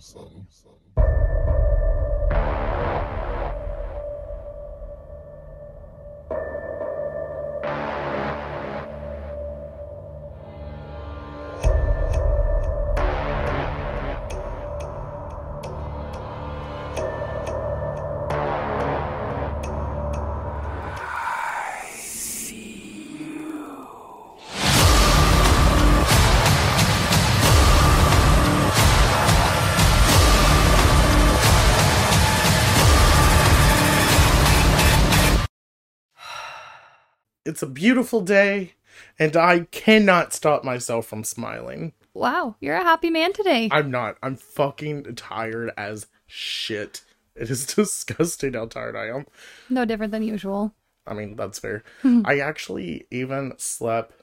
Sun. It's a beautiful day, and I cannot stop myself from smiling. Wow, you're a happy man today. I'm not. I'm fucking tired as shit. It is disgusting how tired I am. No different than usual. I mean, that's fair. I actually even slept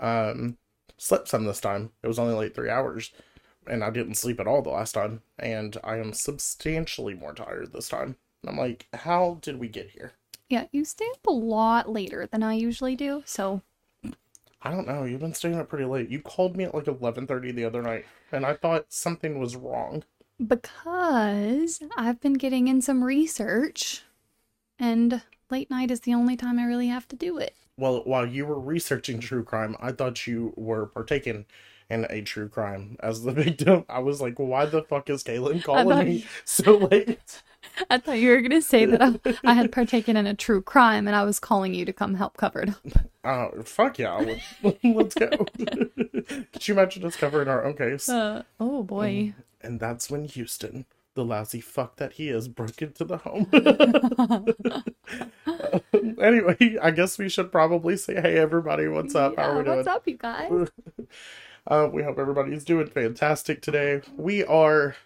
um slept some this time. It was only like 3 hours and I didn't sleep at all the last time and I am substantially more tired this time. And I'm like, how did we get here? Yeah, you stay up a lot later than I usually do, so I don't know. You've been staying up pretty late. You called me at like 11:30 the other night and I thought something was wrong. because I've been getting in some research and late night is the only time I really have to do it. Well, while you were researching true crime, I thought you were partaking in a true crime as the victim. I was like, why the fuck is Kaylin calling me so late? I thought you were going to say that I, I had partaken in a true crime and I was calling you to come help covered. Oh, fuck yeah. Let- Let's go. Could you imagine us covering our own case? Uh, oh boy. And that's when Houston, the lousy fuck that he is, broke into the home. anyway, I guess we should probably say, hey, everybody, what's up? How are we Yeah, what's up, you guys? Uh, we hope everybody's doing fantastic today. We are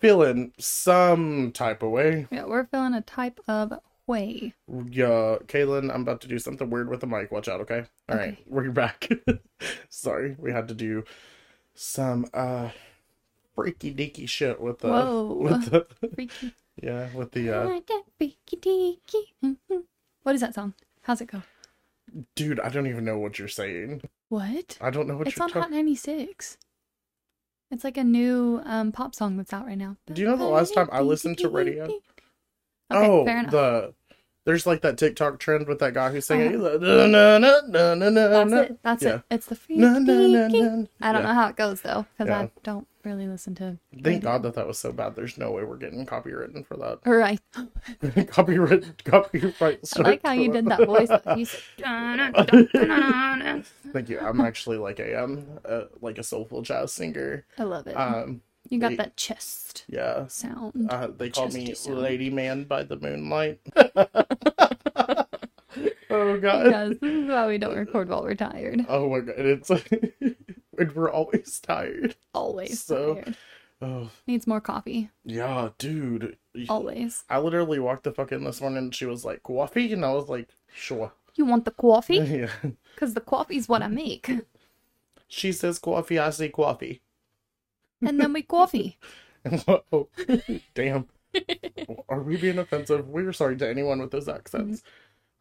feeling some type of way. Yeah, we're feeling a type of way. Yeah, Kaylin, I'm about to do something weird with the mic. Watch out, okay? All right, Okay. we're back. Sorry, we had to do some uh freaky deaky shit with the Whoa. with the Freaky. yeah with the uh freaky deaky. Mhm. What is that song? How's it go? dude. I don't even know what you're saying. What? I don't know what It's on Hot 96. It's like a new um pop song that's out right now. Do you know the last time I listened to radio? Okay, oh, fair enough. the there's like that TikTok trend with that guy who's singing. He's like, "Na, na, na, na, na, That's it. That's yeah. it. It's the freaky. Na, na, na, na. I don't Yeah. know how it goes though, because Yeah. I don't really listen to. Thank radio. God that that was so bad. There's no way we're getting copywritten for that. Right. copyright, copyright. I like how you did that voice. You said, "Dun-dun-dun-dun-dun." Thank you. I'm actually like a um, uh, like a soulful jazz singer. I love it. Um, you got they- that chest yeah. sound. Uh, they call me sound. Lady Man by the Moonlight. oh God. because this is why we don't record while we're tired. Oh my God. It's and we're always tired. Always So- tired. Oh Needs more coffee. yeah, dude. Always. I literally walked the fuck in this morning and she was like, coffee? And I was like, sure. You want the coffee? yeah. Because the coffee's what I make. She says coffee, I say coffee. And then we coffee. Whoa. Damn. Are we being offensive? We're sorry to anyone with those accents. Mm-hmm.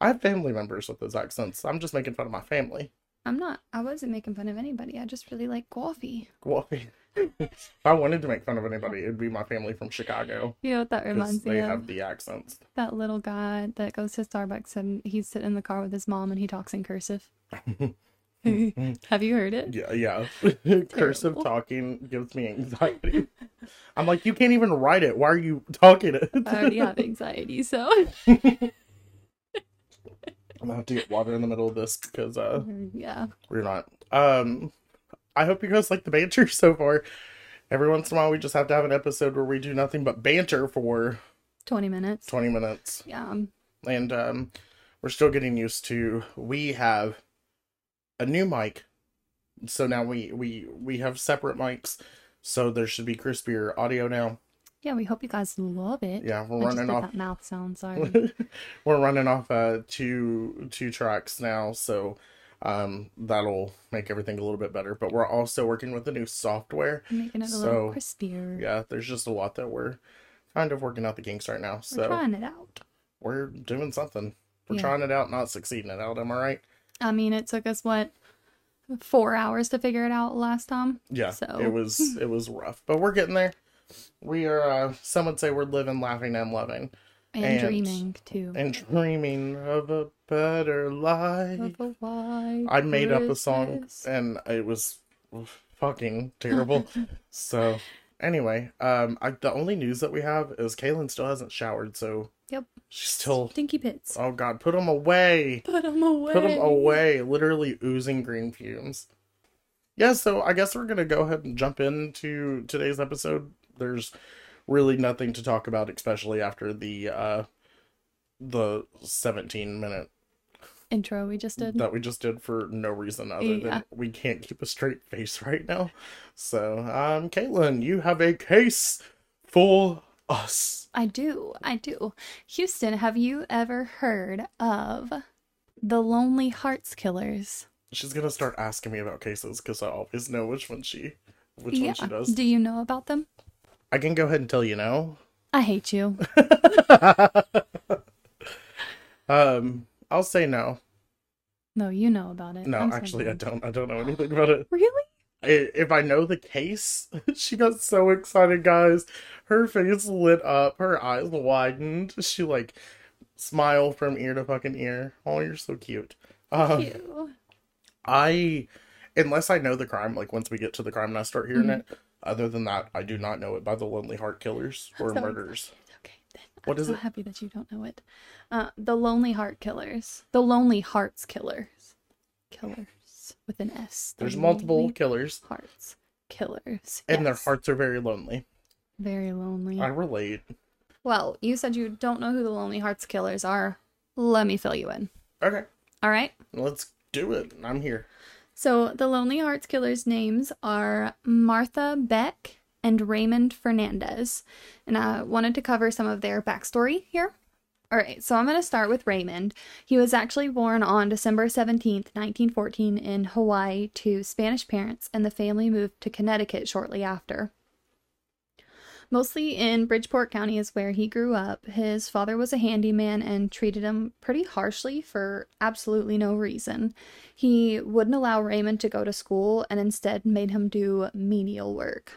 I have family members with those accents. I'm just making fun of my family. I'm not. I wasn't making fun of anybody. I just really like coffee. Coffee. if I wanted to make fun of anybody, it'd be my family from Chicago. You know what that reminds they me of? have the accents. That little guy that goes to Starbucks and he's sitting in the car with his mom and he talks in cursive. have you heard it? Yeah, yeah. Cursive talking gives me anxiety. I'm like, you can't even write it. Why are you talking it? I already have anxiety, so I'm gonna have to get water in the middle of this because uh yeah. we're not. Um I hope you guys like the banter so far. Every once in a while we just have to have an episode where we do nothing but banter for 20 minutes. 20 minutes. Yeah. And um we're still getting used to we have a new mic. So now we we we have separate mics. So there should be crispier audio now. Yeah, we hope you guys love it. Yeah, we're I running off that mouth sound, sorry. we're running off uh two two tracks now so um that'll make everything a little bit better but we're also working with the new software Making it a little crispier. yeah there's just a lot that we're kind of working out the kinks right now We're so trying it out. we're doing something we're Yeah. trying it out not succeeding it out am i right I mean, it took us what four hours to figure it out last time. Yeah, So- it was it was rough, but we're getting there. We are. uh Some would say we're living, laughing, and loving, And, And- dreaming too. and dreaming of a better life. Of a white I made up a song, and it was fucking terrible. so anyway, um, I, the only news that we have is Kaylin still hasn't showered, so Yep. she's still. Stinky pits. Oh God, put them away. Put them away. Put them away. Literally oozing green fumes. Yeah, so I guess we're gonna go ahead and jump into today's episode. There's really nothing to talk about, especially after the uh the 17 minute Intro we just did. that we just did for no reason other Yeah. than we can't keep a straight face right now. So, um, Caitlin, you have a case for us. I do. I do. Houston, have you ever heard of the Lonely Hearts Killers? She's gonna start asking me about cases because I always know which one she, which yeah. one she does. Do you know about them? I can go ahead and tell you now. I hate you. Um, I'll say no. No, you know about it. No, I'm actually, I don't. I don't know anything about it. Really? I, if I know the case, she got so excited, guys. Her face lit up, her eyes widened. She like smiled from ear to fucking ear. Oh, you're so cute. Um, You. I, unless I know the crime, like once we get to the crime and I start hearing Mhm. it. Other than that, I do not know it by the Lonely Heart Killers or So- murders. Okay, then. What I'm is so it? happy that you don't know it. Uh, the Lonely Heart Killers. The Lonely Hearts Killers. Killers with an S. There's multiple killers, Hearts Killers. and their hearts are very lonely. Very lonely. I relate. Well, you said you don't know who the Lonely Hearts Killers are. Let me fill you in. Okay, All right. let's do it. I'm here. So the Lonely Hearts Killers' names are Martha Beck and Raymond Fernandez. And I wanted to cover some of their backstory here. All right, so I'm going to start with Raymond. He was actually born on December 17th, 1914, in Hawaii to Spanish parents, and the family moved to Connecticut shortly after. Mostly in Bridgeport County is where he grew up. His father was a handyman and treated him pretty harshly for absolutely no reason. He wouldn't allow Raymond to go to school and instead made him do menial work.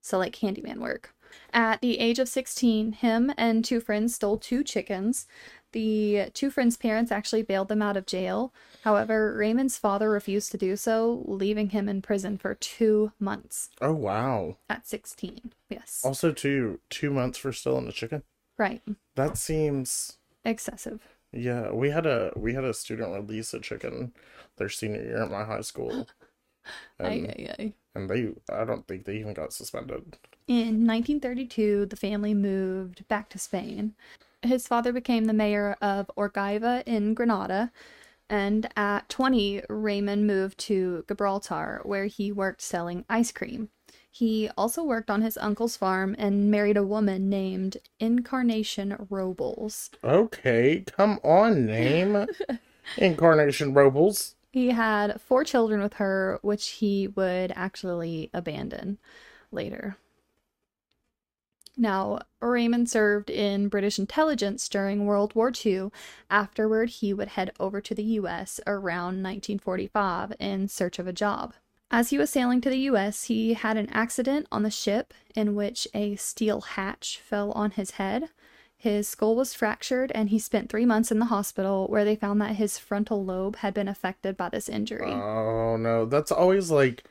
So, like handyman work. At the age of 16, him and two friends stole two chickens. The two friends' parents actually bailed them out of jail. However, Raymond's father refused to do so, leaving him in prison for two months Oh wow. at 16. Yes. Also, two two months for stealing a chicken. Right. That seems Excessive. yeah. We had a we had a student release a chicken their senior year at my high school, and, Ay, ay, ay. and they I don't think they even got suspended. In 1932, the family moved back to Spain. His father became the mayor of Orgaiva in Granada, and at 20, Raymond moved to Gibraltar, where he worked selling ice cream. He also worked on his uncle's farm and married a woman named Incarnation Robles. Okay, come on, name Incarnation Robles. He had four children with her, which he would actually abandon later. Now, Raymond served in British intelligence during World War II. Afterward, he would head over to the US around 1945 in search of a job. As he was sailing to the US, he had an accident on the ship in which a steel hatch fell on his head. His skull was fractured, and he spent three months in the hospital where they found that his frontal lobe had been affected by this injury. Oh no, that's always like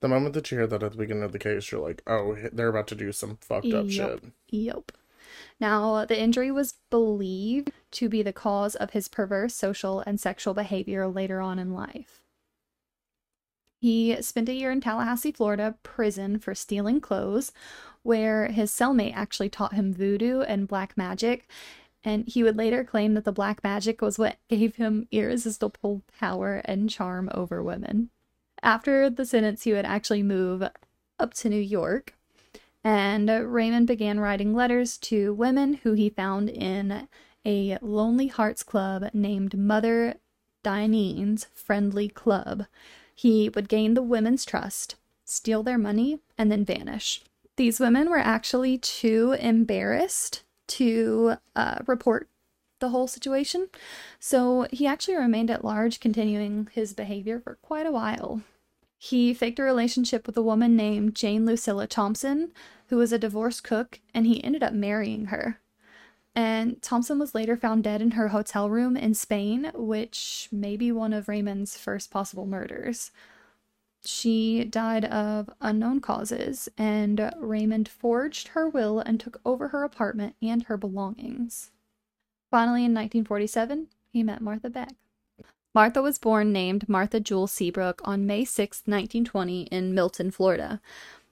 the moment that you hear that at the beginning of the case, you're like, oh, they're about to do some fucked up Yep. shit. Yep. Now, the injury was believed to be the cause of his perverse social and sexual behavior later on in life. He spent a year in Tallahassee, Florida, prison for stealing clothes, where his cellmate actually taught him voodoo and black magic. And he would later claim that the black magic was what gave him irresistible power and charm over women. After the sentence, he would actually move up to New York, and Raymond began writing letters to women who he found in a Lonely Hearts Club named Mother Diane's Friendly Club. He would gain the women's trust, steal their money, and then vanish. These women were actually too embarrassed to uh, report the whole situation. So he actually remained at large, continuing his behavior for quite a while. He faked a relationship with a woman named Jane Lucilla Thompson, who was a divorced cook, and he ended up marrying her. And Thompson was later found dead in her hotel room in Spain, which may be one of Raymond's first possible murders. She died of unknown causes, and Raymond forged her will and took over her apartment and her belongings. Finally, in 1947, he met Martha Beck. Martha was born named Martha Jewel Seabrook on May 6, 1920, in Milton, Florida.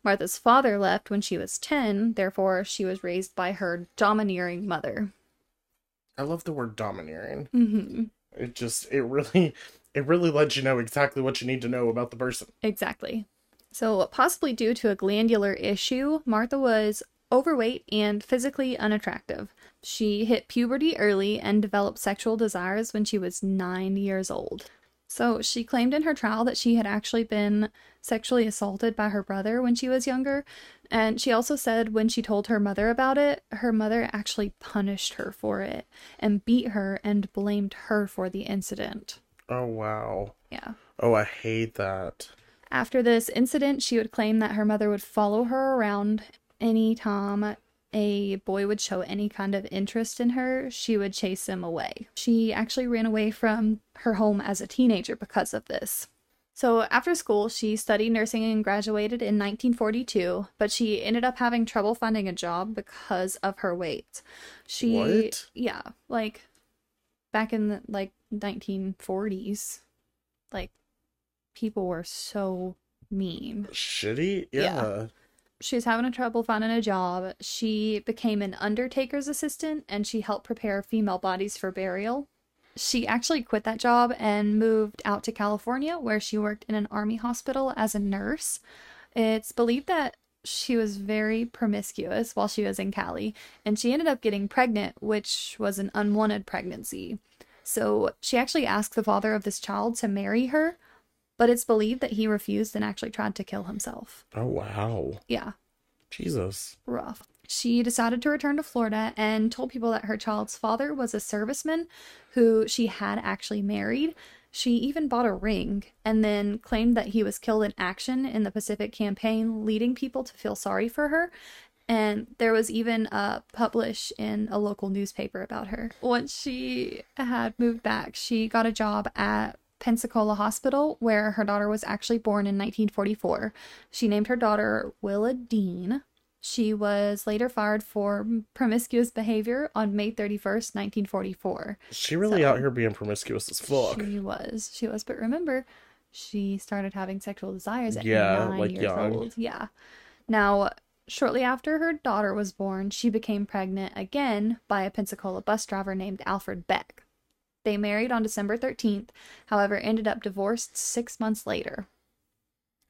Martha's father left when she was 10, therefore, she was raised by her domineering mother. I love the word domineering. hmm It just it really it really lets you know exactly what you need to know about the person. Exactly. So, possibly due to a glandular issue, Martha was overweight and physically unattractive. She hit puberty early and developed sexual desires when she was nine years old. So, she claimed in her trial that she had actually been sexually assaulted by her brother when she was younger. And she also said when she told her mother about it, her mother actually punished her for it and beat her and blamed her for the incident. Oh wow. Yeah. Oh, I hate that. After this incident, she would claim that her mother would follow her around anytime a boy would show any kind of interest in her, she would chase him away. She actually ran away from her home as a teenager because of this. So, after school, she studied nursing and graduated in 1942, but she ended up having trouble finding a job because of her weight. She, What? yeah, like back in the like 1940s, like people were so mean. Shitty? Yeah. Yeah. She was having trouble finding a job. She became an undertaker's assistant and she helped prepare female bodies for burial. She actually quit that job and moved out to California where she worked in an army hospital as a nurse. It's believed that she was very promiscuous while she was in Cali and she ended up getting pregnant, which was an unwanted pregnancy. So she actually asked the father of this child to marry her, but it's believed that he refused and actually tried to kill himself. Oh wow. Yeah, Jesus. rough. She decided to return to Florida and told people that her child's father was a serviceman who she had actually married. She even bought a ring and then claimed that he was killed in action in the Pacific campaign, leading people to feel sorry for her. And there was even a publish in a local newspaper about her. Once she had moved back, she got a job at Pensacola Hospital, where her daughter was actually born in 1944. She named her daughter Willa Dean. She was later fired for promiscuous behavior on May 31st, 1944. She really So- out here being promiscuous as fuck. She was. She was. But remember, she started having sexual desires at Yeah, nine like years young. old. Yeah. Now, shortly after her daughter was born, she became pregnant again by a Pensacola bus driver named Alfred Beck. They married on December 13th, however, ended up divorced six months later.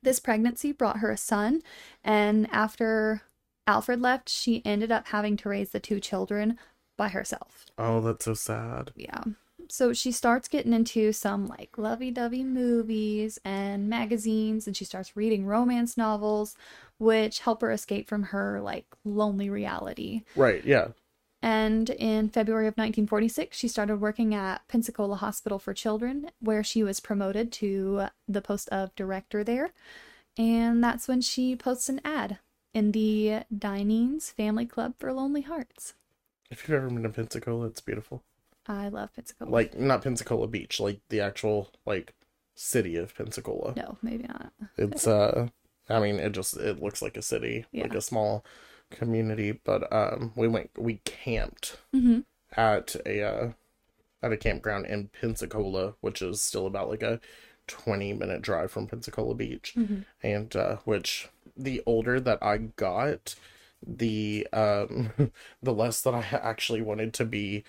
This pregnancy brought her a son, and after Alfred left, she ended up having to raise the two children by herself. Oh, that's so sad. Yeah. So she starts getting into some like lovey dovey movies and magazines, and she starts reading romance novels, which help her escape from her like lonely reality. Right, yeah. And in February of 1946, she started working at Pensacola Hospital for Children, where she was promoted to the post of director there. And that's when she posts an ad in the Dinene's Family Club for Lonely Hearts. If you've ever been to Pensacola, it's beautiful. I love Pensacola. Like not Pensacola Beach, like the actual like city of Pensacola. no, maybe not. It's uh I mean it just it looks like a city, like a small community, but um we went we camped Mm-hmm. at a uh at a campground in Pensacola, which is still about like a 20 minute drive from Pensacola Beach. Mm-hmm. And uh which the older that I got, the um the less that I actually wanted to be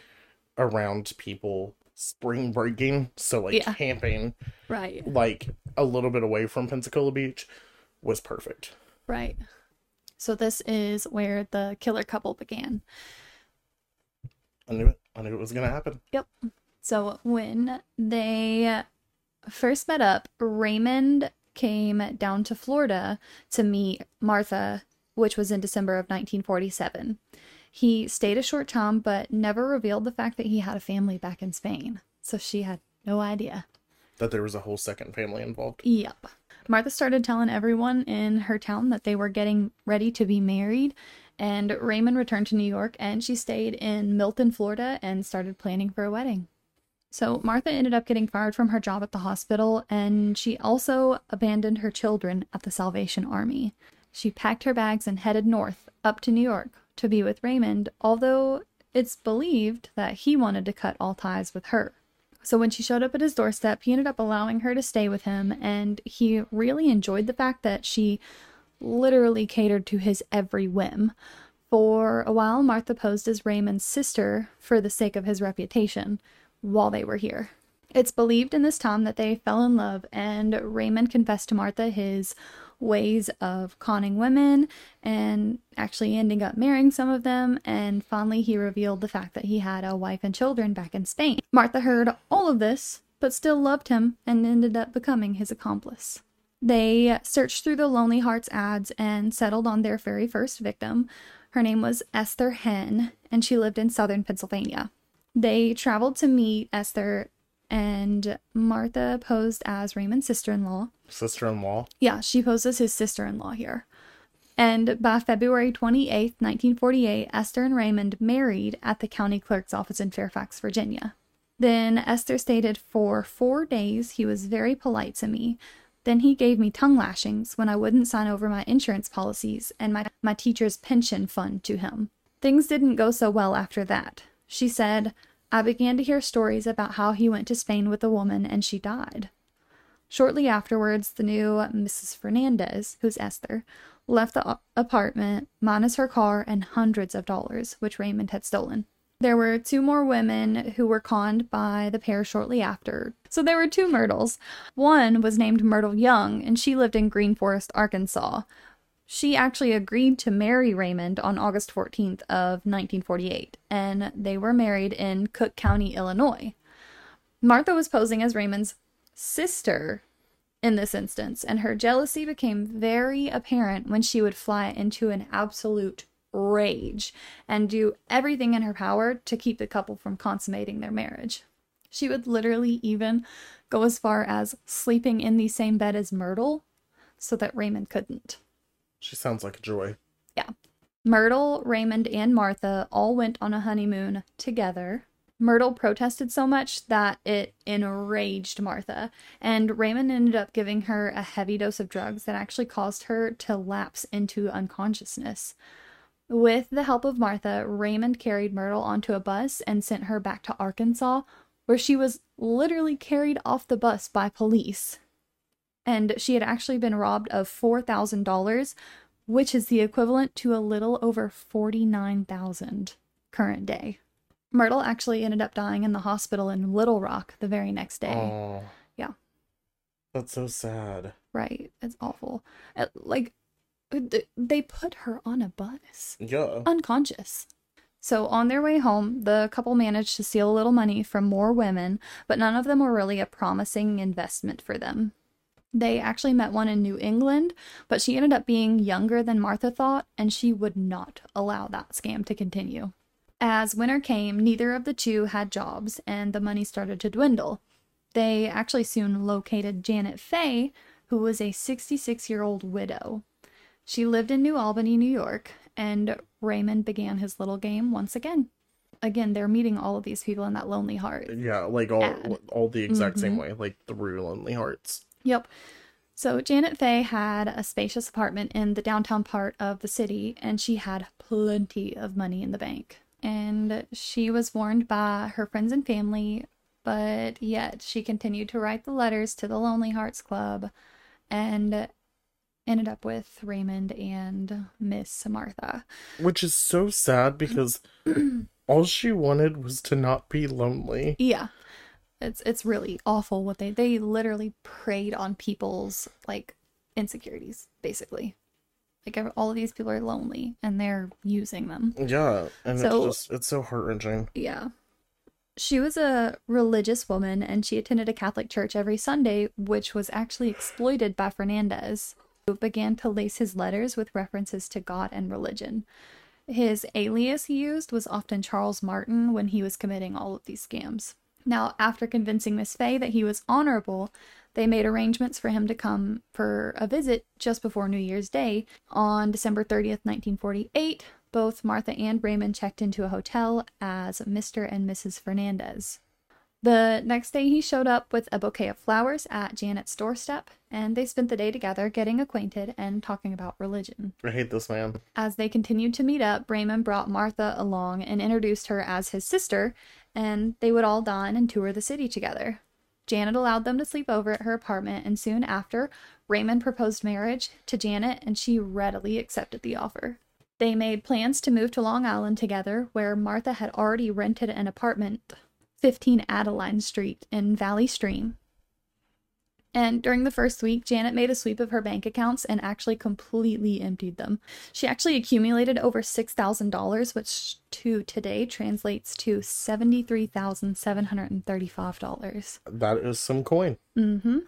around people spring breaking, so like Yeah. camping Right, like a little bit away from Pensacola Beach was perfect. right. So this is where the killer couple began. I knew it. I knew it was gonna happen. Yep. So when they first met up, Raymond came down to Florida to meet Martha, which was in December of 1947. He stayed a short time, but never revealed the fact that he had a family back in Spain. So she had no idea. That there was a whole second family involved. Yep. Martha started telling everyone in her town that they were getting ready to be married, and Raymond returned to New York and she stayed in Milton, Florida, and started planning for a wedding. So Martha ended up getting fired from her job at the hospital, and she also abandoned her children at the Salvation Army. She packed her bags and headed north, up to New York, to be with Raymond, although it's believed that he wanted to cut all ties with her. So when she showed up at his doorstep, he ended up allowing her to stay with him, and he really enjoyed the fact that she literally catered to his every whim. For a while, Martha posed as Raymond's sister for the sake of his reputation while they were here. It's believed in this time that they fell in love, and Raymond confessed to Martha his ways of conning women and actually ending up marrying some of them. And finally, he revealed the fact that he had a wife and children back in Spain. Martha heard all of this, but still loved him and ended up becoming his accomplice. They searched through the Lonely Hearts ads and settled on their very first victim. Her name was Esther Henne, and she lived in southern Pennsylvania. They traveled to meet Esther and Martha posed as Raymond's sister in law. Sister in law? Yeah, she posed as his sister in law here. And by February 28, 1948, Esther and Raymond married at the county clerk's office in Fairfax, Virginia. Then Esther stated for four days he was very polite to me. Then he gave me tongue lashings when I wouldn't sign over my insurance policies and my, my teacher's pension fund to him. Things didn't go so well after that. She said, I began to hear stories about how he went to Spain with a woman and she died. Shortly afterwards, the new Mrs. Fernandez, who's Esther, left the apartment, minus her car and hundreds of dollars, which Raymond had stolen. There were two more women who were conned by the pair shortly after. So there were two Myrtles. One was named Myrtle Young, and she lived in Green Forest, Arkansas, she actually agreed to marry Raymond on August 14th of 1948, and they were married in Cook County, Illinois. Martha was posing as Raymond's sister in this instance, and her jealousy became very apparent when she would fly into an absolute rage and do everything in her power to keep the couple from consummating their marriage. She would literally even go as far as sleeping in the same bed as Myrtle so that Raymond couldn't. She sounds like a joy. Yeah. Myrtle, Raymond, and Martha all went on a honeymoon together. Myrtle protested so much that it enraged Martha, and Raymond ended up giving her a heavy dose of drugs that actually caused her to lapse into unconsciousness. With the help of Martha, Raymond carried Myrtle onto a bus and sent her back to Arkansas, where she was literally carried off the bus by police and she had actually been robbed of $4,000, which is the equivalent to a little over 49,000 current day. Myrtle actually ended up dying in the hospital in Little Rock the very next day. Oh. Yeah. That's so sad. Right. It's awful. Uh, like they put her on a bus. Yeah. Unconscious. So, on their way home, the couple managed to steal a little money from more women, but none of them were really a promising investment for them. They actually met one in New England, but she ended up being younger than Martha thought, and she would not allow that scam to continue. As winter came, neither of the two had jobs, and the money started to dwindle. They actually soon located Janet Fay, who was a 66 year old widow. She lived in New Albany, New York, and Raymond began his little game once again. Again, they're meeting all of these people in that Lonely Heart. Yeah, like all ad. all the exact Mhm. same way, like through Lonely Hearts. Yep. So Janet Fay had a spacious apartment in the downtown part of the city, and she had plenty of money in the bank. And she was warned by her friends and family, but yet she continued to write the letters to the Lonely Hearts Club and ended up with Raymond and Miss Martha. Which is so sad because all she wanted was to not be lonely. Yeah. It's it's really awful what they they literally preyed on people's like insecurities basically. Like all of these people are lonely and they're using them. Yeah, and So- it's just it's so heart wrenching. Yeah. She was a religious woman and she attended a Catholic church every Sunday, which was actually exploited by Fernandez, who began to lace his letters with references to God and religion. His alias he used was often Charles Martin when he was committing all of these scams. Now, after convincing Miss Fay that he was honorable, they made arrangements for him to come for a visit just before New Year's Day. On December 30th, 1948, both Martha and Raymond checked into a hotel as Mr. and Mrs. Fernandez. The next day, he showed up with a bouquet of flowers at Janet's doorstep, and they spent the day together getting acquainted and talking about religion. I hate this man. As they continued to meet up, Raymond brought Martha along and introduced her as his sister, and they would all dine and tour the city together. Janet allowed them to sleep over at her apartment, and soon after, Raymond proposed marriage to Janet, and she readily accepted the offer. They made plans to move to Long Island together, where Martha had already rented an apartment 15 Adeline Street in Valley Stream. And during the first week, Janet made a sweep of her bank accounts and actually completely emptied them. She actually accumulated over $6,000, which to today translates to $73,735. That is some coin. Mm-hmm.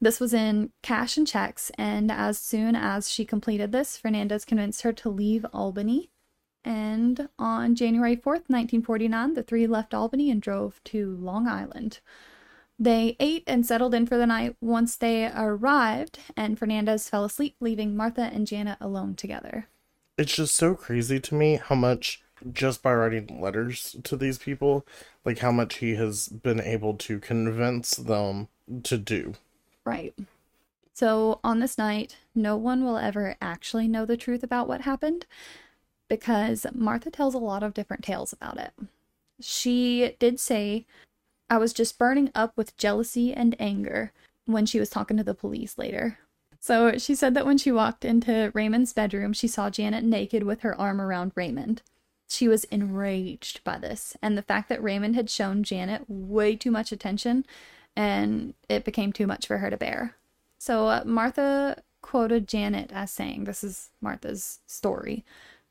This was in cash and checks, and as soon as she completed this, Fernandez convinced her to leave Albany and on January 4th, 1949, the three left Albany and drove to Long Island. They ate and settled in for the night once they arrived, and Fernandez fell asleep, leaving Martha and Janet alone together. It's just so crazy to me how much, just by writing letters to these people, like how much he has been able to convince them to do. Right. So on this night, no one will ever actually know the truth about what happened because Martha tells a lot of different tales about it. She did say, I was just burning up with jealousy and anger when she was talking to the police later. So she said that when she walked into Raymond's bedroom, she saw Janet naked with her arm around Raymond. She was enraged by this and the fact that Raymond had shown Janet way too much attention and it became too much for her to bear. So uh, Martha quoted Janet as saying, This is Martha's story.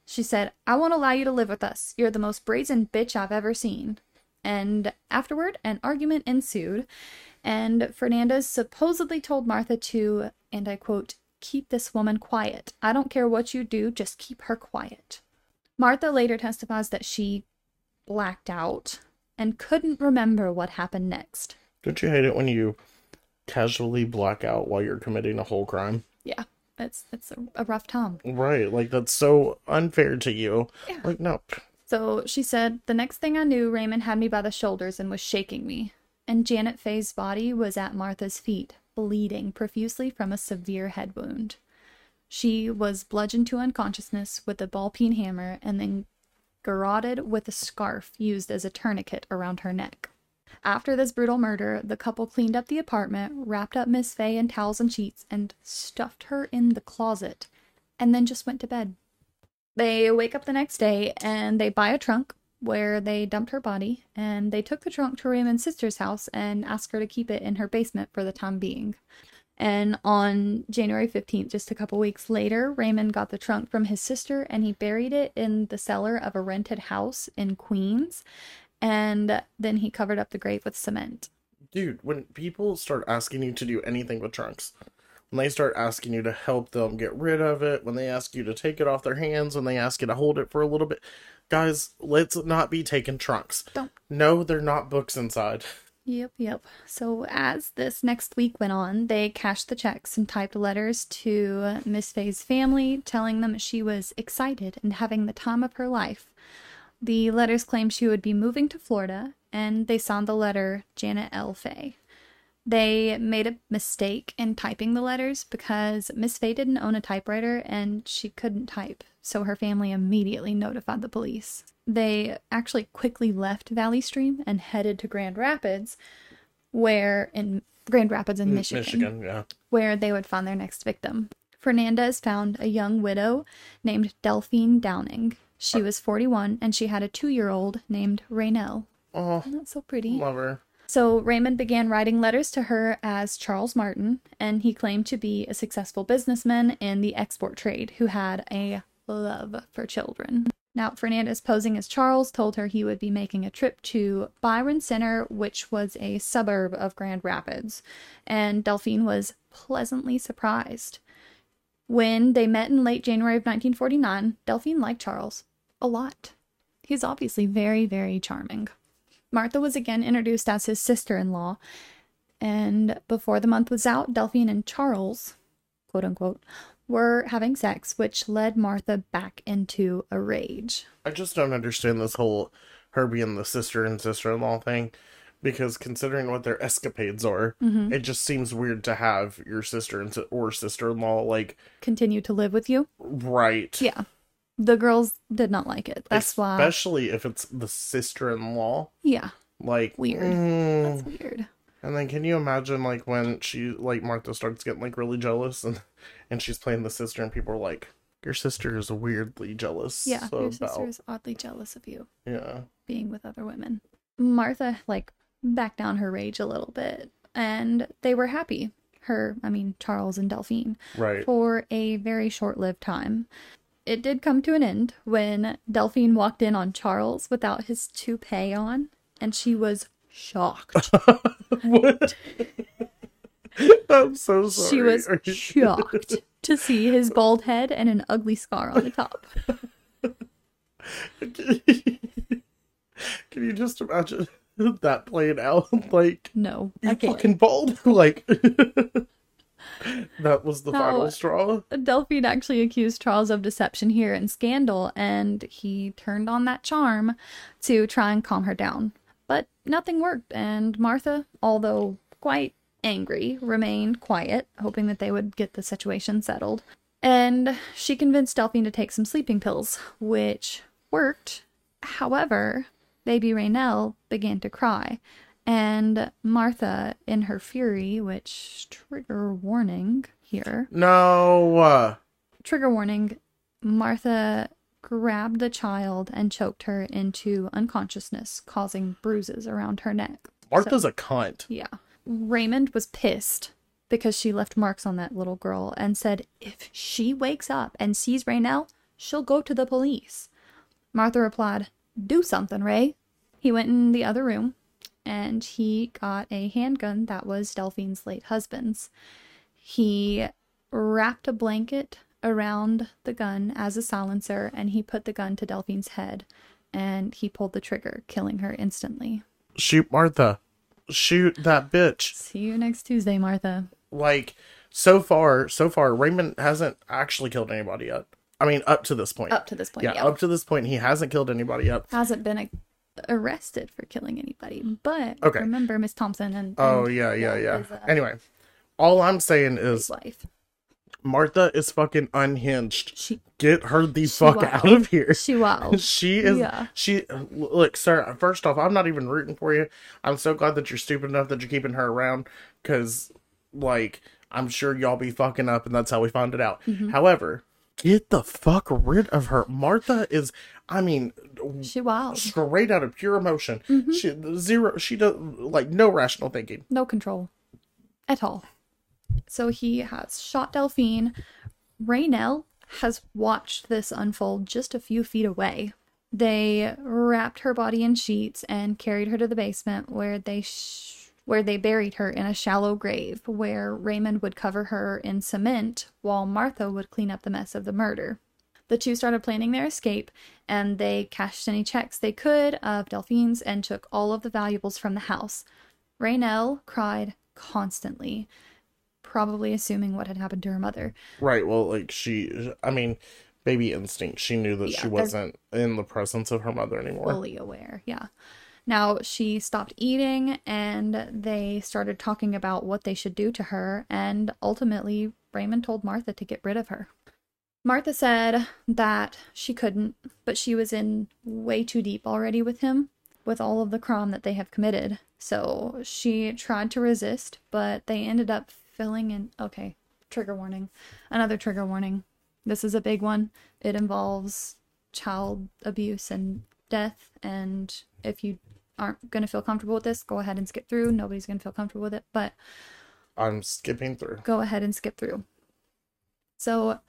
She said, I won't allow you to live with us. You're the most brazen bitch I've ever seen. And afterward, an argument ensued, and Fernandez supposedly told Martha to, and I quote, keep this woman quiet. I don't care what you do, just keep her quiet. Martha later testifies that she blacked out and couldn't remember what happened next. Don't you hate it when you casually black out while you're committing a whole crime? Yeah, it's it's a, a rough time. Right, like that's so unfair to you. Yeah. Like no. So she said, The next thing I knew, Raymond had me by the shoulders and was shaking me. And Janet Fay's body was at Martha's feet, bleeding profusely from a severe head wound. She was bludgeoned to unconsciousness with a ball peen hammer and then garroted with a scarf used as a tourniquet around her neck. After this brutal murder, the couple cleaned up the apartment, wrapped up Miss Fay in towels and sheets, and stuffed her in the closet, and then just went to bed. They wake up the next day and they buy a trunk where they dumped her body, and they took the trunk to Raymond's sister's house and asked her to keep it in her basement for the time being. And on January 15th, just a couple weeks later, Raymond got the trunk from his sister and he buried it in the cellar of a rented house in Queens. And then he covered up the grave with cement. Dude, when people start asking you to do anything with trunks, when they start asking you to help them get rid of it, when they ask you to take it off their hands, when they ask you to hold it for a little bit, guys, let's not be taking trunks. Don't. No, they're not books inside. Yep, yep. So as this next week went on, they cashed the checks and typed letters to Miss Fay's family, telling them she was excited and having the time of her life. The letters claimed she would be moving to Florida, and they signed the letter Janet L. Fay. They made a mistake in typing the letters because Miss Fay didn't own a typewriter and she couldn't type, so her family immediately notified the police. They actually quickly left Valley Stream and headed to Grand Rapids, where in Grand Rapids in Michigan, Michigan, yeah. where they would find their next victim. Fernandez found a young widow named Delphine Downing. She was 41 and she had a two year old named Rainelle. Oh, Isn't so pretty? love her. So Raymond began writing letters to her as Charles Martin, and he claimed to be a successful businessman in the export trade who had a love for children. Now, Fernandez, posing as Charles, told her he would be making a trip to Byron Center, which was a suburb of Grand Rapids, and Delphine was pleasantly surprised. When they met in late January of 1949, Delphine liked Charles. A lot. He's obviously very, very charming. Martha was again introduced as his sister in law, and before the month was out, Delphine and Charles, quote unquote, were having sex, which led Martha back into a rage. I just don't understand this whole her being the sister and sister in law thing. Because considering what their escapades are, mm-hmm. it just seems weird to have your sister and or sister in law like Continue to live with you? right. Yeah. The girls did not like it. That's why. especially if it's the sister in law. Yeah. Like Weird. mm, That's weird. And then can you imagine like when she like Martha starts getting like really jealous and and she's playing the sister and people are like, Your sister is weirdly jealous Yeah. Your about sister is oddly jealous of you Yeah. being with other women. Martha, like, backed down her rage a little bit, and they were happy. Her, I mean, Charles and Delphine. Right. for a very short lived time. It did come to an end when Delphine walked in on Charles without his toupee on, and she was shocked. what? I'm so sorry. she was shocked to see his bald head and an ugly scar on the top. Can you just imagine that playing out? Like No, you fucking bald? like that was the No. final straw. Delphine actually accused Charles of deception here and scandal, and he turned on that charm to try and calm her down. But nothing worked, and Martha, although quite angry, remained quiet, hoping that they would get the situation settled. And she convinced Delphine to take some sleeping pills, which worked. However, baby Rainelle began to cry, and Martha, in her fury, which trigger warning here, No. Uh, trigger warning, Martha grabbed the child and choked her into unconsciousness, causing bruises around her neck. Martha's a cunt. Yeah. Raymond was pissed because she left marks on that little girl and said if she wakes up and sees Rainelle, she'll go to the police. Martha replied, Do something, Ray. He went in the other room and he got a handgun that was Delphine's late husband's. He wrapped a blanket around the gun as a silencer and he put the gun to Delphine's head and he pulled the trigger, killing her instantly. Shoot Martha. Shoot that bitch. See you next Tuesday, Martha. Like so far, so far, Raymond hasn't actually killed anybody yet. I mean, up to this point. Up to this point, yeah, yeah. up to this point, he hasn't killed anybody yet. Hasn't been a- arrested for killing anybody, but Okay. remember Miss Thompson and, Oh yeah, yeah, yeah. his, uh, Anyway, all I'm saying is life. Martha is fucking unhinged. She Get her the fuck wild. out of here. she wild. She is. Yeah. She look, sir. First off, I'm not even rooting for you. I'm so glad that you're stupid enough that you're keeping her around, because, like, I'm sure y'all be fucking up, and that's how we found it out. Mm-hmm. However, get the fuck rid of her. Martha is. I mean, She wild. straight out of pure emotion. Mm-hmm. She zero. She does like no rational thinking. No control at all. So he has shot Delphine. Rainelle has watched this unfold just a few feet away. They wrapped her body in sheets and carried her to the basement where they sh- where they buried her in a shallow grave where Raymond would cover her in cement while Martha would clean up the mess of the murder. The two started planning their escape and they cashed any checks they could of Delphine's and took all of the valuables from the house. Rainelle cried constantly, probably assuming what had happened to her mother. Right. Well, like she. I mean, baby instinct. She knew that Yeah, she wasn't in the presence of her mother anymore. fully aware. Yeah. Now she stopped eating and they started talking about what they should do to her, and ultimately Raymond told Martha to get rid of her. Martha said that she couldn't, but she was in way too deep already with him, with all of the crime that they have committed. So she tried to resist, but they ended up filling in. Okay, trigger warning. Another trigger warning. This is a big one. It involves child abuse and death. And if you aren't going to feel comfortable with this, go ahead and skip through. Nobody's going to feel comfortable with it, but I'm skipping through. go ahead and skip through. So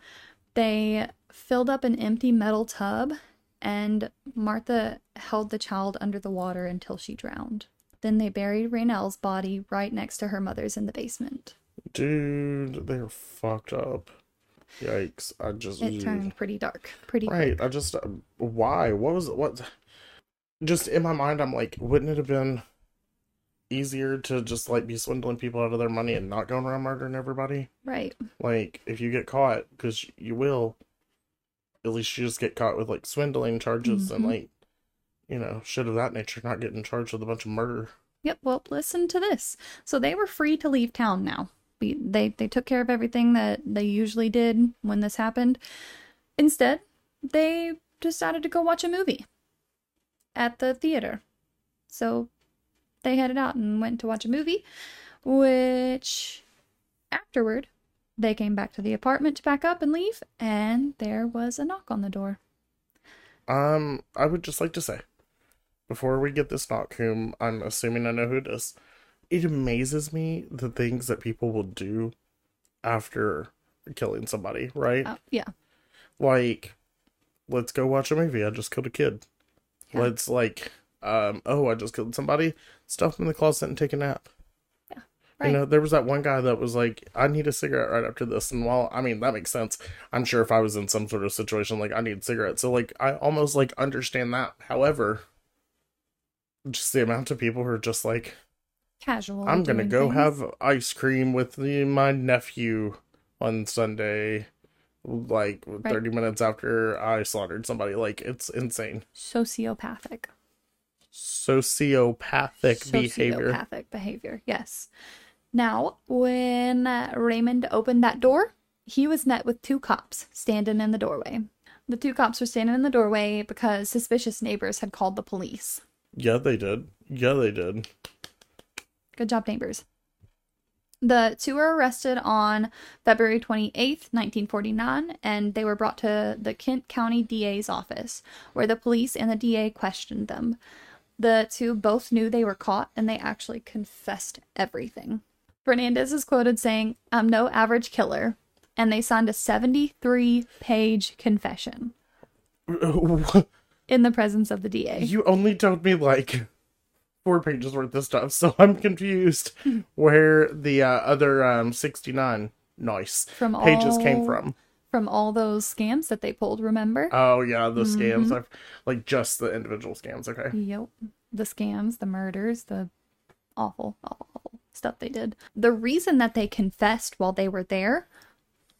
they filled up an empty metal tub, and Martha held the child under the water until she drowned. Then they buried Rainelle's body right next to her mother's in the basement. Dude, they're fucked up. Yikes! I just It turned pretty dark, pretty right. quick. I just uh, why? What was what? Just in my mind, I'm like, wouldn't it have been easier to just like be swindling people out of their money and not going around murdering everybody? Right. Like, if you get caught, because you will, at least you just get caught with like swindling charges and Mhm. like, you know, shit of that nature, not getting charged with a bunch of murder. Yep. Well, listen to this. So they were free to leave town now. We- They they took care of everything that they usually did when this happened. Instead, they decided to go watch a movie at the theater. So they headed out and went to watch a movie, which afterward they came back to the apartment to pack up and leave, and there was a knock on the door. Um, I would just like to say, before we get this knock, whom I'm assuming I know who it is, it amazes me the things that people will do after killing somebody, right? Uh, yeah. Like, let's go watch a movie. I just killed a kid. Yeah. Let's like, um, oh, I just killed somebody. Stuff them in the closet and take a nap. Right. You know, there was that one guy that was like, I need a cigarette right after this. And while, I mean, that makes sense. I'm sure if I was in some sort of situation, like, I need cigarettes. So, like, I almost, like, understand that. However, just the amount of people who are just like, Casual. I'm going to go things. have ice cream with the, my nephew on Sunday, like, 30 minutes after I slaughtered somebody. Like, it's insane. sociopathic. Sociopathic behavior. Sociopathic behavior, yes. Now, when uh, Raymond opened that door, he was met with two cops standing in the doorway. The two cops were standing in the doorway because suspicious neighbors had called the police. Yeah, they did. Yeah, they did. Good job, neighbors. The two were arrested on February 28th, 1949, and they were brought to the Kent County DA's office, where the police and the DA questioned them. The two both knew they were caught, and they actually confessed everything. Fernandez is quoted saying, I'm no average killer, and they signed a 73 page confession in the presence of the DA. You only told me like four pages worth of stuff, so I'm confused where the uh, other um 69 nice From pages came from. From all those scams that they pulled, remember? Oh yeah, the scams. Mm-hmm. I've like just the individual scams. Okay. Yep. The scams, the murders, the awful, awful, awful stuff they did. The reason that they confessed while they were there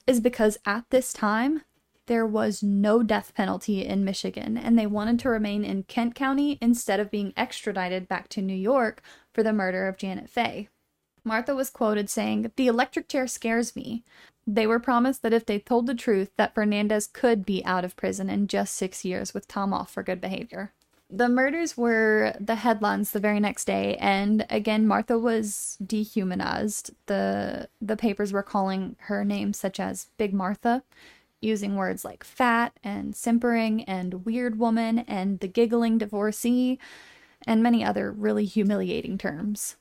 is because at this time, there was no death penalty in Michigan, and they wanted to remain in Kent County instead of being extradited back to New York for the murder of Janet Fay. Martha was quoted saying, The electric chair scares me. They were promised that if they told the truth, that Fernandez could be out of prison in just six years with time off for good behavior. The murders were the headlines the very next day, and again, Martha was dehumanized. The the papers were calling her names such as Big Martha, using words like fat and simpering and weird woman and the giggling divorcee, and many other really humiliating terms.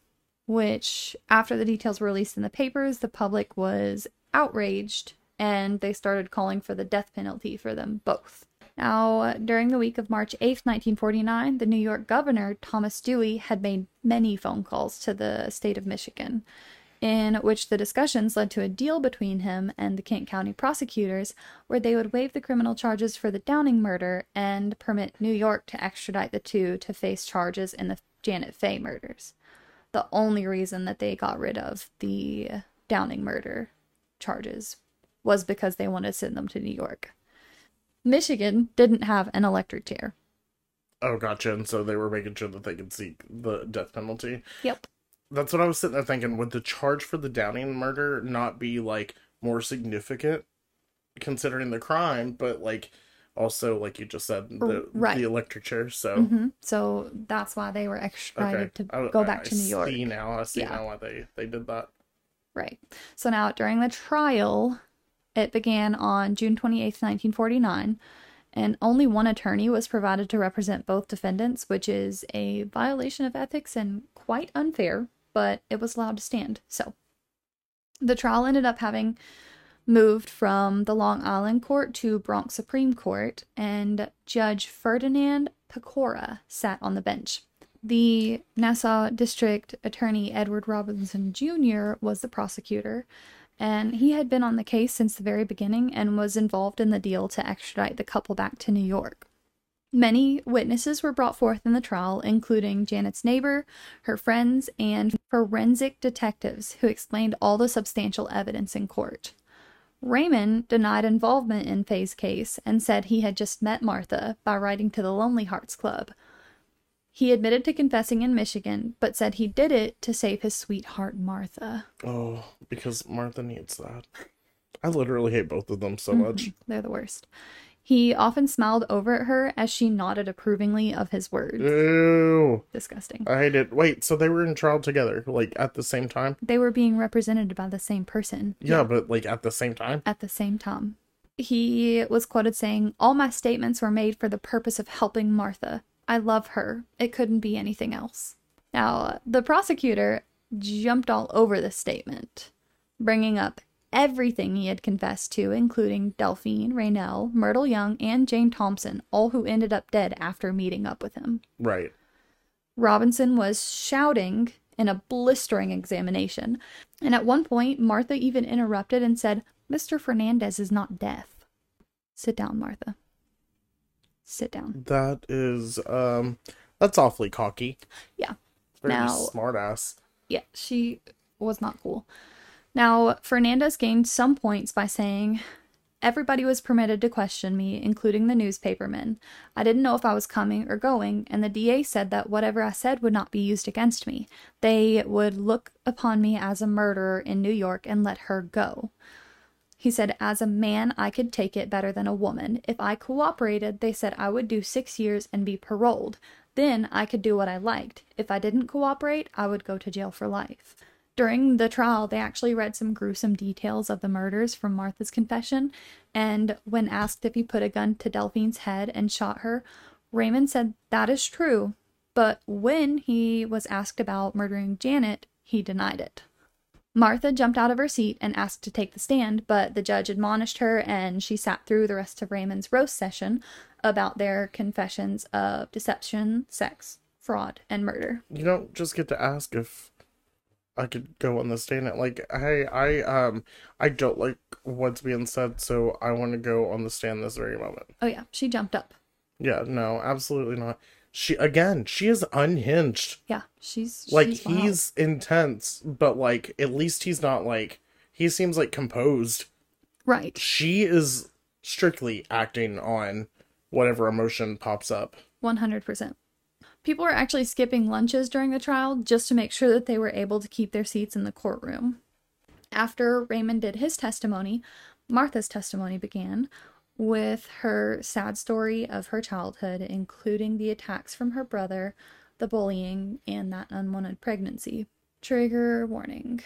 Which, after the details were released in the papers, the public was outraged and they started calling for the death penalty for them both. Now, during the week of March 8th, 1949, the New York governor, Thomas Dewey, had made many phone calls to the state of Michigan, in which the discussions led to a deal between him and the Kent County prosecutors, where they would waive the criminal charges for the Downing murder and permit New York to extradite the two to face charges in the Janet Fay murders. The only reason that they got rid of the Downing murder charges was because they wanted to send them to New York. Michigan didn't have an electric chair. Oh, gotcha. And so they were making sure that they could seek the death penalty. Yep. That's what I was sitting there thinking. Would the charge for the Downing murder not be like more significant considering the crime, but like also like you just said the Right. the electric chair? So hmm So that's why they were extradited to I- go I- back to I New York. See now, I see Yeah. now why they they did that. Right. So now during the trial, it began on June 28th, 1949, and only one attorney was provided to represent both defendants, which is a violation of ethics and quite unfair, but it was allowed to stand. So the trial ended up having moved from the Long Island court to Bronx Supreme Court, and Judge Ferdinand Pecora sat on the bench. The Nassau District Attorney Edward Robinson Jr. was the prosecutor, and he had been on the case since the very beginning and was involved in the deal to extradite the couple back to New York. Many witnesses were brought forth in the trial, including Janet's neighbor, her friends, and forensic detectives who explained all the substantial evidence in court. Raymond denied involvement in Fay's case and said he had just met Martha by writing to the Lonely Hearts Club. He admitted to confessing in Michigan, but said he did it to save his sweetheart Martha. Oh, because Martha needs that. I literally hate both of them so mm-hmm. much. They're the worst. He often smiled over at her as she nodded approvingly of his words. Ew. Disgusting. I hate it. Wait, so they were in trial together, like at the same time? They were being represented by the same person. Yeah, but like at the same time? At the same time. He was quoted saying, All my statements were made for the purpose of helping Martha. I love her. It couldn't be anything else. Now, the prosecutor jumped all over this statement, bringing up everything he had confessed to, including Delphine, Rainelle, Myrtle Young, and Jane Thompson, all who ended up dead after meeting up with him. Right. Robinson was shouting in a blistering examination, and at one point, Martha even interrupted and said, Mr. Fernandez is not deaf. Sit down, Martha. Sit down. That is um that's awfully cocky. Yeah. Very Now- smart ass. Yeah, she was not cool. Now, Fernandez gained some points by saying, Everybody was permitted to question me, including the newspapermen. I didn't know if I was coming or going, and the DA said that whatever I said would not be used against me. They would look upon me as a murderer in New York and let her go. He said, As a man, I could take it better than a woman. If I cooperated, they said I would do six years and be paroled. Then I could do what I liked. If I didn't cooperate, I would go to jail for life. During the trial, they actually read some gruesome details of the murders from Martha's confession, and when asked if he put a gun to Delphine's head and shot her, Raymond said that is true, but when he was asked about murdering Janet, he denied it. Martha jumped out of her seat and asked to take the stand, but the judge admonished her and she sat through the rest of Raymond's roast session about their confessions of deception, sex, fraud, and murder. You don't just get to ask if I could go on the stand and like, hey, I um I don't like what's being said, so I want to go on the stand this very moment. Oh, yeah, she jumped up. Yeah, no, absolutely not. She again, she is unhinged. Yeah, she's Like she's he's intense, but like at least he's not like he seems like composed. right. She is strictly acting on whatever emotion pops up. 100%. People were actually skipping lunches during the trial just to make sure that they were able to keep their seats in the courtroom. After Raymond did his testimony, Martha's testimony began with her sad story of her childhood, including the attacks from her brother, the bullying, and that unwanted pregnancy. Trigger warning.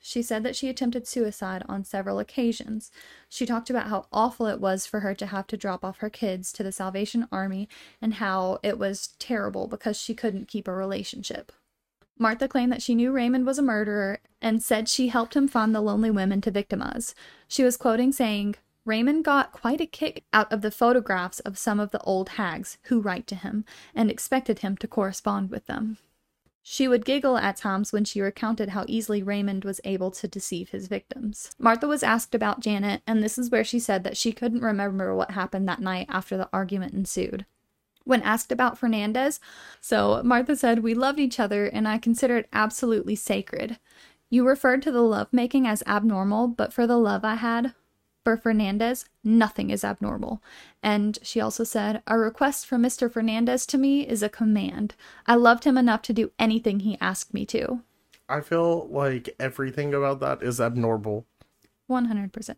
She said that she attempted suicide on several occasions. She talked about how awful it was for her to have to drop off her kids to the Salvation Army and how it was terrible because she couldn't keep a relationship. Martha claimed that she knew Raymond was a murderer and said she helped him find the lonely women to victimize. She was quoting saying, Raymond got quite a kick out of the photographs of some of the old hags who write to him and expected him to correspond with them. She would giggle at times when she recounted how easily Raymond was able to deceive his victims. Martha was asked about Janet, and this is where she said that she couldn't remember what happened that night after the argument ensued. When asked about Fernandez, so Martha said, We loved each other, and I consider it absolutely sacred. You referred to the lovemaking as abnormal, but for the love I had, for Fernandez, nothing is abnormal. And she also said, A request from Mr. Fernandez to me is a command. I loved him enough to do anything he asked me to. I feel like everything about that is abnormal. 100%.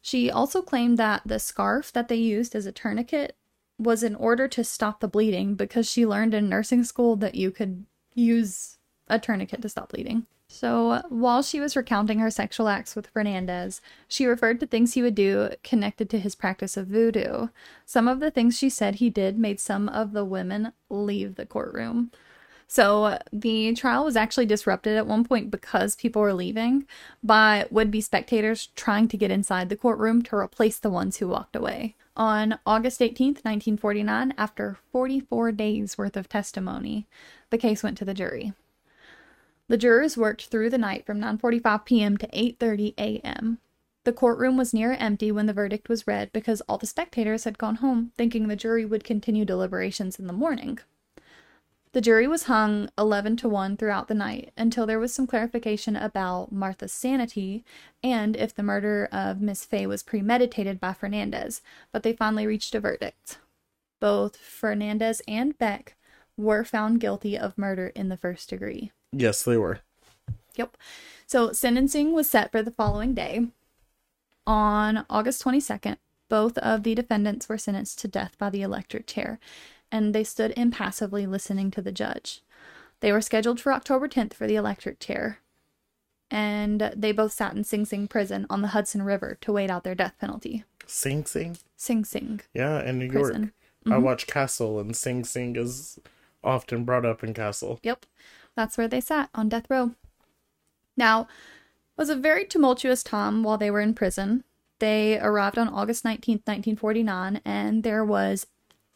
She also claimed that the scarf that they used as a tourniquet was in order to stop the bleeding because she learned in nursing school that you could use a tourniquet to stop bleeding. So, while she was recounting her sexual acts with Fernandez, she referred to things he would do connected to his practice of voodoo. Some of the things she said he did made some of the women leave the courtroom. So, the trial was actually disrupted at one point because people were leaving by would be spectators trying to get inside the courtroom to replace the ones who walked away. On August 18th, 1949, after 44 days worth of testimony, the case went to the jury. The jurors worked through the night from 9:45 p.m. to 8:30 a.m. The courtroom was near empty when the verdict was read because all the spectators had gone home thinking the jury would continue deliberations in the morning. The jury was hung 11 to 1 throughout the night until there was some clarification about Martha's sanity and if the murder of Miss Fay was premeditated by Fernandez, but they finally reached a verdict. Both Fernandez and Beck were found guilty of murder in the first degree. Yes, they were. Yep. So sentencing was set for the following day. On August 22nd, both of the defendants were sentenced to death by the electric chair, and they stood impassively listening to the judge. They were scheduled for October 10th for the electric chair, and they both sat in Sing Sing prison on the Hudson River to wait out their death penalty. Sing Sing? Sing Sing. Yeah, in New York. Prison. I mm-hmm. watch Castle, and Sing Sing is often brought up in Castle. Yep, that's where they sat on death row. Now, it was a very tumultuous time while they were in prison. They arrived on August 19th, 1949, and there was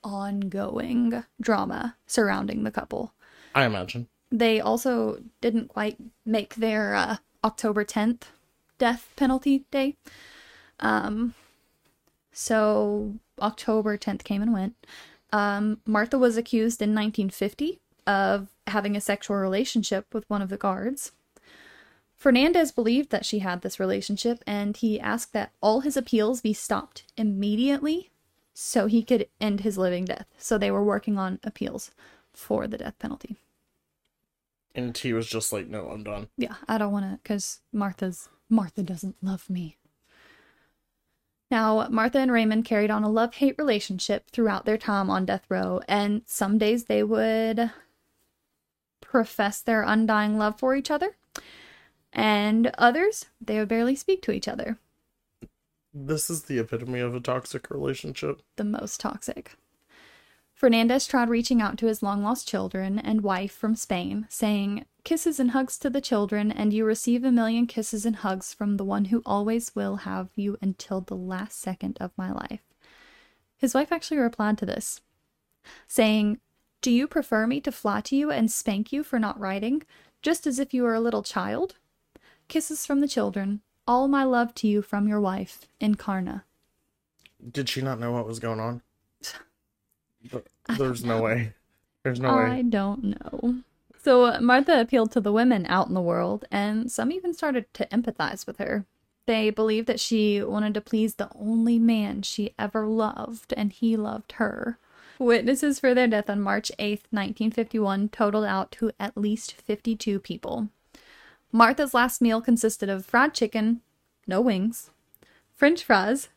ongoing drama surrounding the couple. I imagine. They also didn't quite make their uh, October 10th death penalty day. Um, so October 10th came and went. Um, Martha was accused in 1950 of having a sexual relationship with one of the guards. Fernandez believed that she had this relationship and he asked that all his appeals be stopped immediately so he could end his living death. So they were working on appeals for the death penalty. And he was just like, no, I'm done. Yeah, I don't want to because Martha's Martha doesn't love me. Now, Martha and Raymond carried on a love hate relationship throughout their time on death row, and some days they would profess their undying love for each other, and others they would barely speak to each other. This is the epitome of a toxic relationship. The most toxic. Fernandez tried reaching out to his long lost children and wife from Spain, saying, Kisses and hugs to the children, and you receive a million kisses and hugs from the one who always will have you until the last second of my life. His wife actually replied to this, saying, Do you prefer me to fly to you and spank you for not writing, just as if you were a little child? Kisses from the children, all my love to you from your wife, Encarna. Did she not know what was going on? There's no way. There's no way. I don't know. So uh, Martha appealed to the women out in the world, and some even started to empathize with her. They believed that she wanted to please the only man she ever loved, and he loved her. Witnesses for their death on March 8th, 1951, totaled out to at least 52 people. Martha's last meal consisted of fried chicken, no wings, french fries,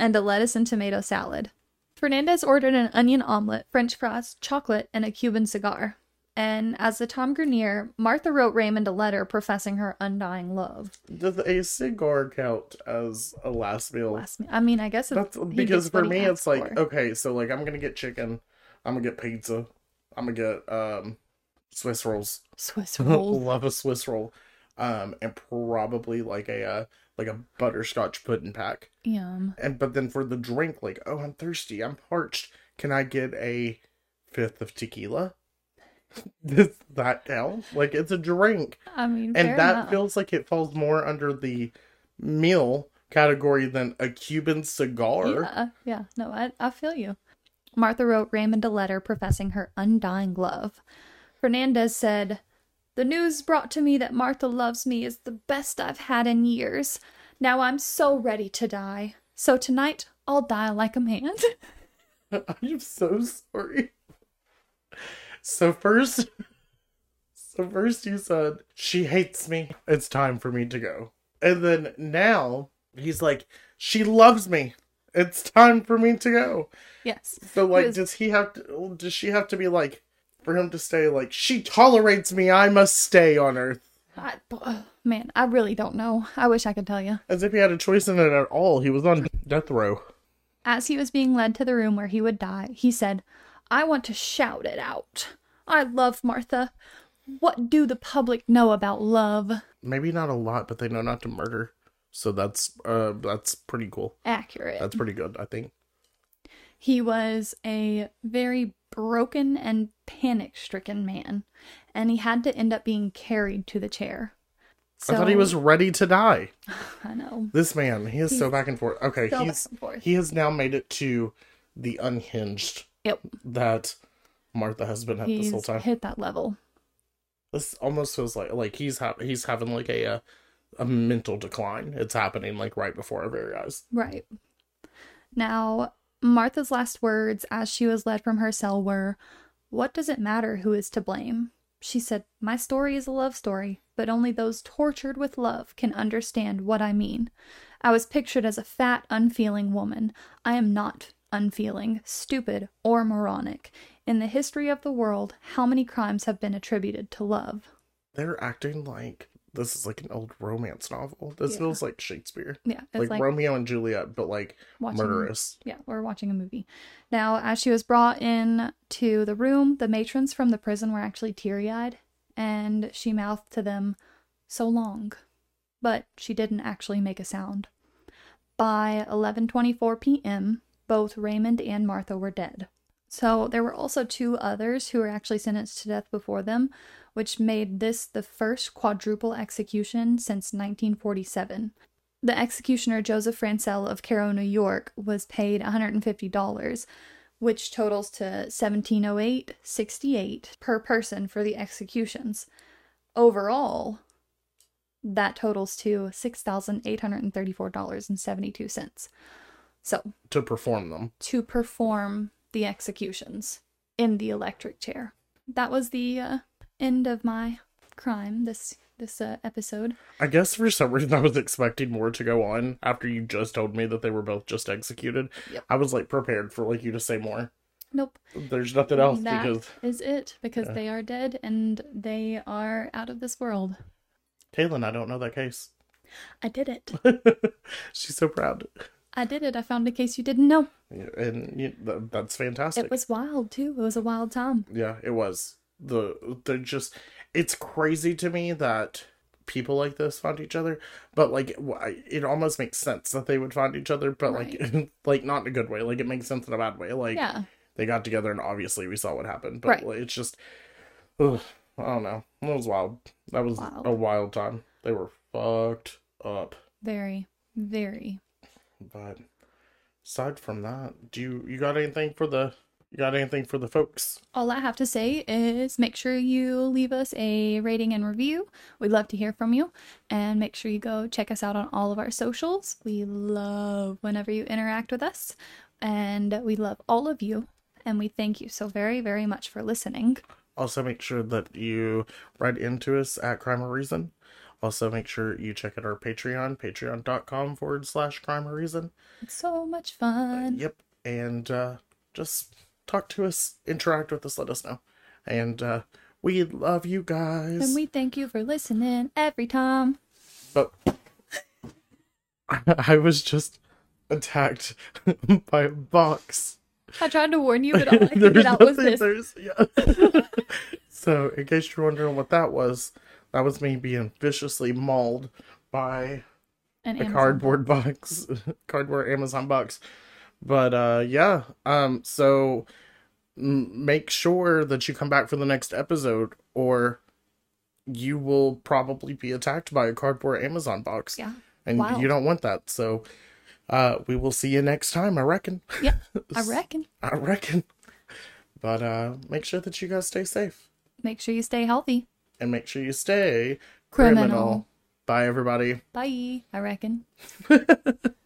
and a lettuce and tomato salad. Fernandez ordered an onion omelet, french fries, chocolate, and a Cuban cigar. And as the Tom grew near, Martha wrote Raymond a letter professing her undying love. Does a cigar count as a last meal? Last meal. I mean, I guess it, That's because for me it's like for. okay, so like I'm gonna get chicken, I'm gonna get pizza, I'm gonna get um Swiss rolls. Swiss rolls. Love a Swiss roll, um, and probably like a uh, like a butterscotch pudding pack. Yum. And but then for the drink, like oh I'm thirsty, I'm parched. Can I get a fifth of tequila? Does that count? Like it's a drink. I mean, and that enough. feels like it falls more under the meal category than a Cuban cigar. Yeah, yeah. No, I, I feel you. Martha wrote Raymond a letter professing her undying love. Fernandez said, The news brought to me that Martha loves me is the best I've had in years. Now I'm so ready to die. So tonight I'll die like a man. I'm so sorry. So first, so first you said she hates me. It's time for me to go, and then now he's like she loves me. It's time for me to go. yes. So like, was- does he have to? Does she have to be like for him to stay? Like she tolerates me. I must stay on Earth. I, oh, man, I really don't know. I wish I could tell you. As if he had a choice in it at all. He was on death row. As he was being led to the room where he would die, he said, I want to shout it out. I love Martha. What do the public know about love? Maybe not a lot, but they know not to murder. So that's uh that's pretty cool. Accurate. That's pretty good, I think. He was a very broken and panic stricken man, and he had to end up being carried to the chair. I thought he was ready to die. I know. This man, he is so back and forth. Okay, So he's forth. he has now made it to the unhinged Yep. that Martha has been at this whole time. hit that level. This almost feels like like he's ha- he's having like a, a a mental decline. It's happening like right before our very eyes. Right. Now, Martha's last words as she was led from her cell were, What does it matter who is to blame? She said, My story is a love story, but only those tortured with love can understand what I mean. I was pictured as a fat, unfeeling woman. I am not unfeeling, stupid, or moronic. In the history of the world, how many crimes have been attributed to love? They're acting like this is like an old romance novel. This Yeah. feels like Shakespeare. Yeah, Like, like, Romeo and Juliet, but like watching murderous. Yeah, we're watching a movie. Now, as she was brought in to the room, the matrons from the prison were actually teary eyed, and she mouthed to them, So long. But she didn't actually make a sound. By 11:24 p.m., both Raymond and Martha were dead. So there were also two others who were actually sentenced to death before them, which made this the first quadruple execution since 1947. The executioner Joseph Francel of Cairo, New York, was paid $150, which totals to 1708.68 per person for the executions. Overall, that totals to $6,834.72. So, To perform them. to perform the executions in the electric chair. That was the uh, end of my crime this this uh, episode. I guess for some reason I was expecting more to go on after you just told me that they were both just executed. Yep. I was like prepared for like you to say more. Nope. There's nothing else That because is it because Yeah. they are dead and they are out of this world. Kaylin, I don't know that case. I did it. She's so proud. I did it. I found a case you didn't know. Yeah, And you, th- that's fantastic. It was wild too. It was a wild time. Yeah, it was. The they're just it's crazy to me that people like this find each other, but like it, almost makes sense that they would find each other, but like like not in a good way. Like it makes sense in a bad way. Like Yeah. they got together and obviously we saw what happened, but Right. like, it's just ugh, I don't know. That was wild. That was Wild. a wild time. They were fucked up. Very, very. But aside from that, do you you got anything for the you got anything for the folks? All I have to say is make sure you leave us a rating and review. We'd love to hear from you. And make sure you go check us out on all of our socials. We love whenever you interact with us. And we love all of you. And we thank you so very, very much for listening. Also, make sure that you write into us at Crime or Reason. Also, make sure you check out our Patreon, patreon.com forward slash crime or reason. It's so much fun. Yep. And uh, just talk to us, interact with us, let us know. And uh, we love you guys. And we thank you for listening every time. But I was just attacked by a box. I tried to warn you, but all I get out was this. yeah. so, in case you're wondering what that was, that was me being viciously mauled by An a Amazon cardboard box, cardboard Amazon box. But uh, yeah, um, so m- make sure that you come back for the next episode, or you will probably be attacked by a cardboard Amazon box, Yeah. and Wild. you don't want that. So, uh, we will see you next time. I reckon. Yeah, I reckon. I reckon. But uh, make sure that you guys stay safe Make sure you stay healthy. And make sure you stay Criminal. Bye, everybody. Bye. I reckon.